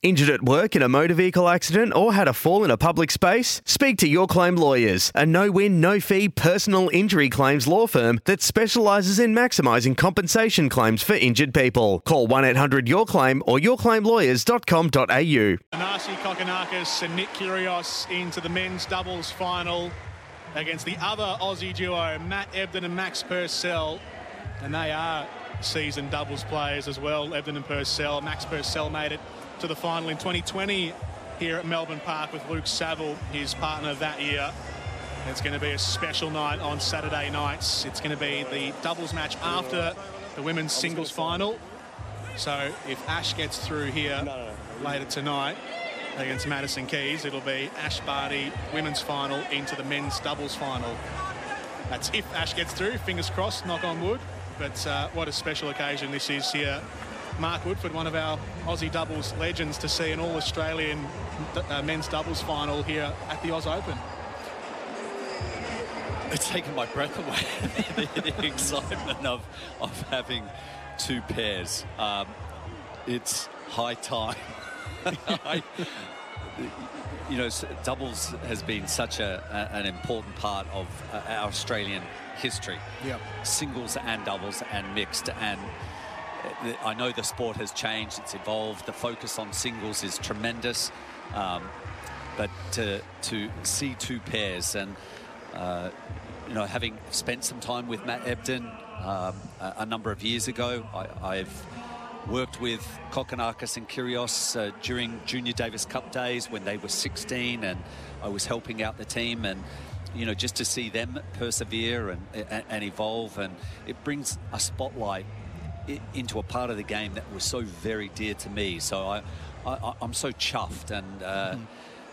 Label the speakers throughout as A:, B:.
A: Injured at work in a motor vehicle accident or had a fall in a public space? Speak to Your Claim Lawyers, a no win, no fee personal injury claims law firm that specialises in maximising compensation claims for injured people. Call 1 800 Your Claim or yourclaimlawyers.com.au.
B: Anasi Kokkinakis and Nick Kyrgios into the men's doubles final against the other Aussie duo, Matt Ebden and Max Purcell. And they are seasoned doubles players as well, Ebden and Purcell. Max Purcell made it to the final in 2020 here at Melbourne Park with Luke Saville, his partner that year. It's going to be a special night on Saturday nights. It's going to be the doubles match after the women's singles final. So if Ash gets through here later tonight against Madison Keys, it'll be Ash Barty women's final into the men's doubles final. That's if Ash gets through. Fingers crossed, knock on wood. But uh, what a special occasion this is here Mark Woodforde, one of our Aussie doubles legends, to see an all-Australian uh, men's doubles final here at the Oz Open.
C: It's taken my breath away, the, the, excitement of, of having two pairs. Um, it's high time. I, you know, doubles has been such a, a an important part of uh, our Australian history.
B: Yeah.
C: Singles and doubles and mixed and I know the sport has changed, it's evolved. The focus on singles is tremendous. Um, but to, to see two pairs and, uh, you know, having spent some time with Matt Ebden um, a, a, number of years ago, I, have worked with Kokkinakis and Kyrgios uh, during Junior Davis Cup days when they were 16 and I was helping out the team and you know just to see them persevere and, and, and evolve and it brings a spotlight into a part of the game that was so very dear to me. So I, I am so chuffed and uh, mm.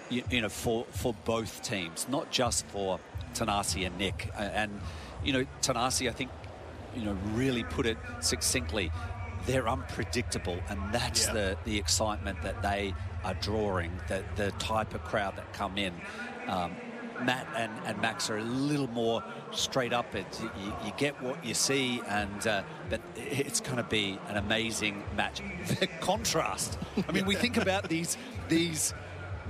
C: you, you, know for for both teams, not just for Thanasi and Nick. And you know Thanasi I think you know really put it succinctly. They're unpredictable, and that's yeah. the the excitement that they are drawing. The the type of crowd that come in. Um, Matt and, and Max are a little more straight up. It, you, you get what you see, and uh, but it's going to be an amazing match. The contrast. I mean, we think about these these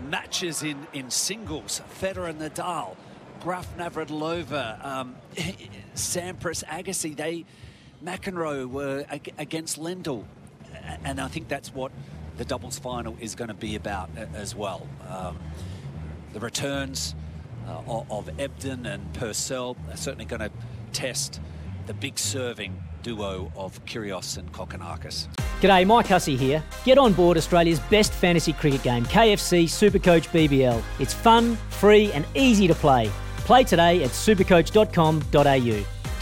C: matches in, in singles. Federer and Nadal, Graf Navratilova, um, Sampras, Agassi. They McEnroe were against Lendl, and I think that's what the doubles final is going to be about as well. Um, the returns uh, of Ebden and Purcell are certainly going to test the big serving duo of Kyrgios and Kokkinakis.
D: G'day, Mike Hussey here. Get on board Australia's best fantasy cricket game, KFC Supercoach BBL. It's fun, free, and easy to play. Play today at supercoach.com.au.